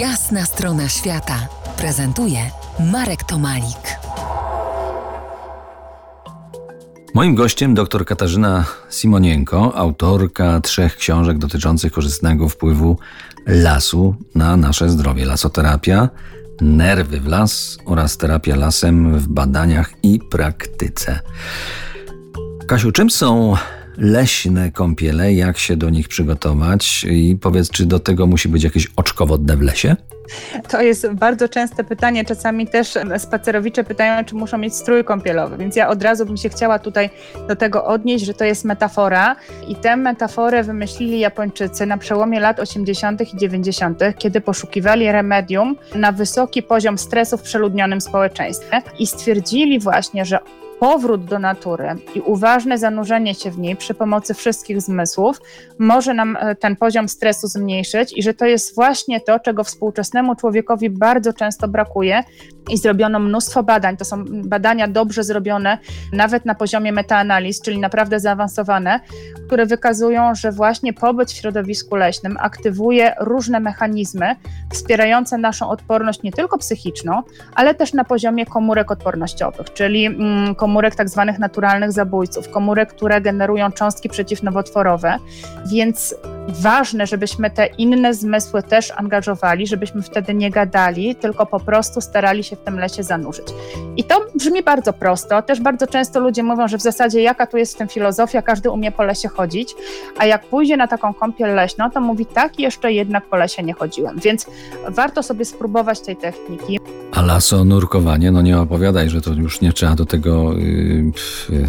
Jasna strona świata prezentuje Marek Tomalik. Moim gościem dr Katarzyna Simonienko, autorka trzech książek dotyczących korzystnego wpływu lasu na nasze zdrowie. Lasoterapia, nerwy w las oraz terapia lasem w badaniach i praktyce. Kasiu, czym są leśne kąpiele, jak się do nich przygotować i powiedz, czy do tego musi być jakieś oczko wodne w lesie? To jest bardzo częste pytanie. Czasami też spacerowicze pytają, czy muszą mieć strój kąpielowy, więc ja od razu bym się chciała tutaj do tego odnieść, że to jest metafora i tę metaforę wymyślili Japończycy na przełomie lat 80. i 90., kiedy poszukiwali remedium na wysoki poziom stresu w przeludnionym społeczeństwie i stwierdzili właśnie, że powrót do natury i uważne zanurzenie się w niej przy pomocy wszystkich zmysłów może nam e, ten poziom stresu zmniejszyć i że to jest właśnie to, czego współczesnemu człowiekowi bardzo często brakuje i zrobiono mnóstwo badań. To są badania dobrze zrobione, nawet na poziomie metaanaliz, czyli naprawdę zaawansowane, które wykazują, że właśnie pobyt w środowisku leśnym aktywuje różne mechanizmy wspierające naszą odporność nie tylko psychiczną, ale też na poziomie komórek odpornościowych, czyli mm, komórek tak zwanych naturalnych zabójców, komórek, które generują cząstki przeciwnowotworowe, więc ważne, żebyśmy te inne zmysły też angażowali, żebyśmy wtedy nie gadali, tylko po prostu starali się w tym lesie zanurzyć. I to brzmi bardzo prosto. Też bardzo często ludzie mówią, że w zasadzie jaka tu jest w tym filozofia, każdy umie po lesie chodzić, a jak pójdzie na taką kąpiel leśną, to mówi tak, jeszcze jednak po lesie nie chodziłem. Więc warto sobie spróbować tej techniki. A laso nurkowanie, no nie opowiadaj, że to już nie trzeba do tego... Yy, yy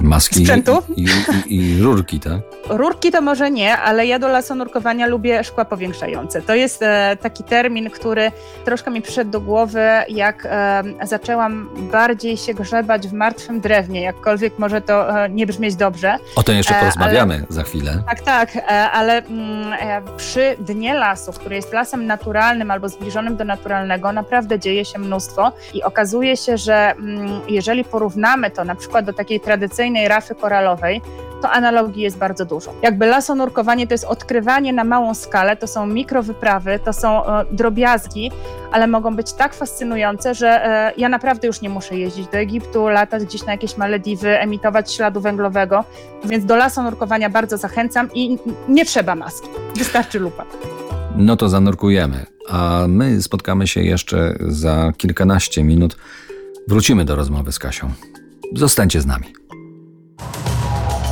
maski Sprzętu? I, i, i, rurki, tak? Rurki to może nie, ale ja do lasonurkowania lubię szkła powiększające. To jest e, taki termin, który troszkę mi przyszedł do głowy, jak e, zaczęłam bardziej się grzebać w martwym drewnie, jakkolwiek może to e, nie brzmieć dobrze. O tym jeszcze porozmawiamy ale, za chwilę. Tak, tak, ale mm, przy dnie lasu, który jest lasem naturalnym albo zbliżonym do naturalnego, naprawdę dzieje się mnóstwo i okazuje się, że mm, jeżeli porównamy to na przykład do takiej tradycyjnej rafy koralowej, to analogii jest bardzo dużo. Jakby lasonurkowanie to jest odkrywanie na małą skalę, to są mikrowyprawy, to są e, drobiazgi, ale mogą być tak fascynujące, że e, ja naprawdę już nie muszę jeździć do Egiptu, latać gdzieś na jakieś Malediwy, emitować śladu węglowego, więc do lasonurkowania bardzo zachęcam i nie trzeba maski, wystarczy lupa. No to zanurkujemy, a my spotkamy się jeszcze za kilkanaście minut. Wrócimy do rozmowy z Kasią. Zostańcie z nami.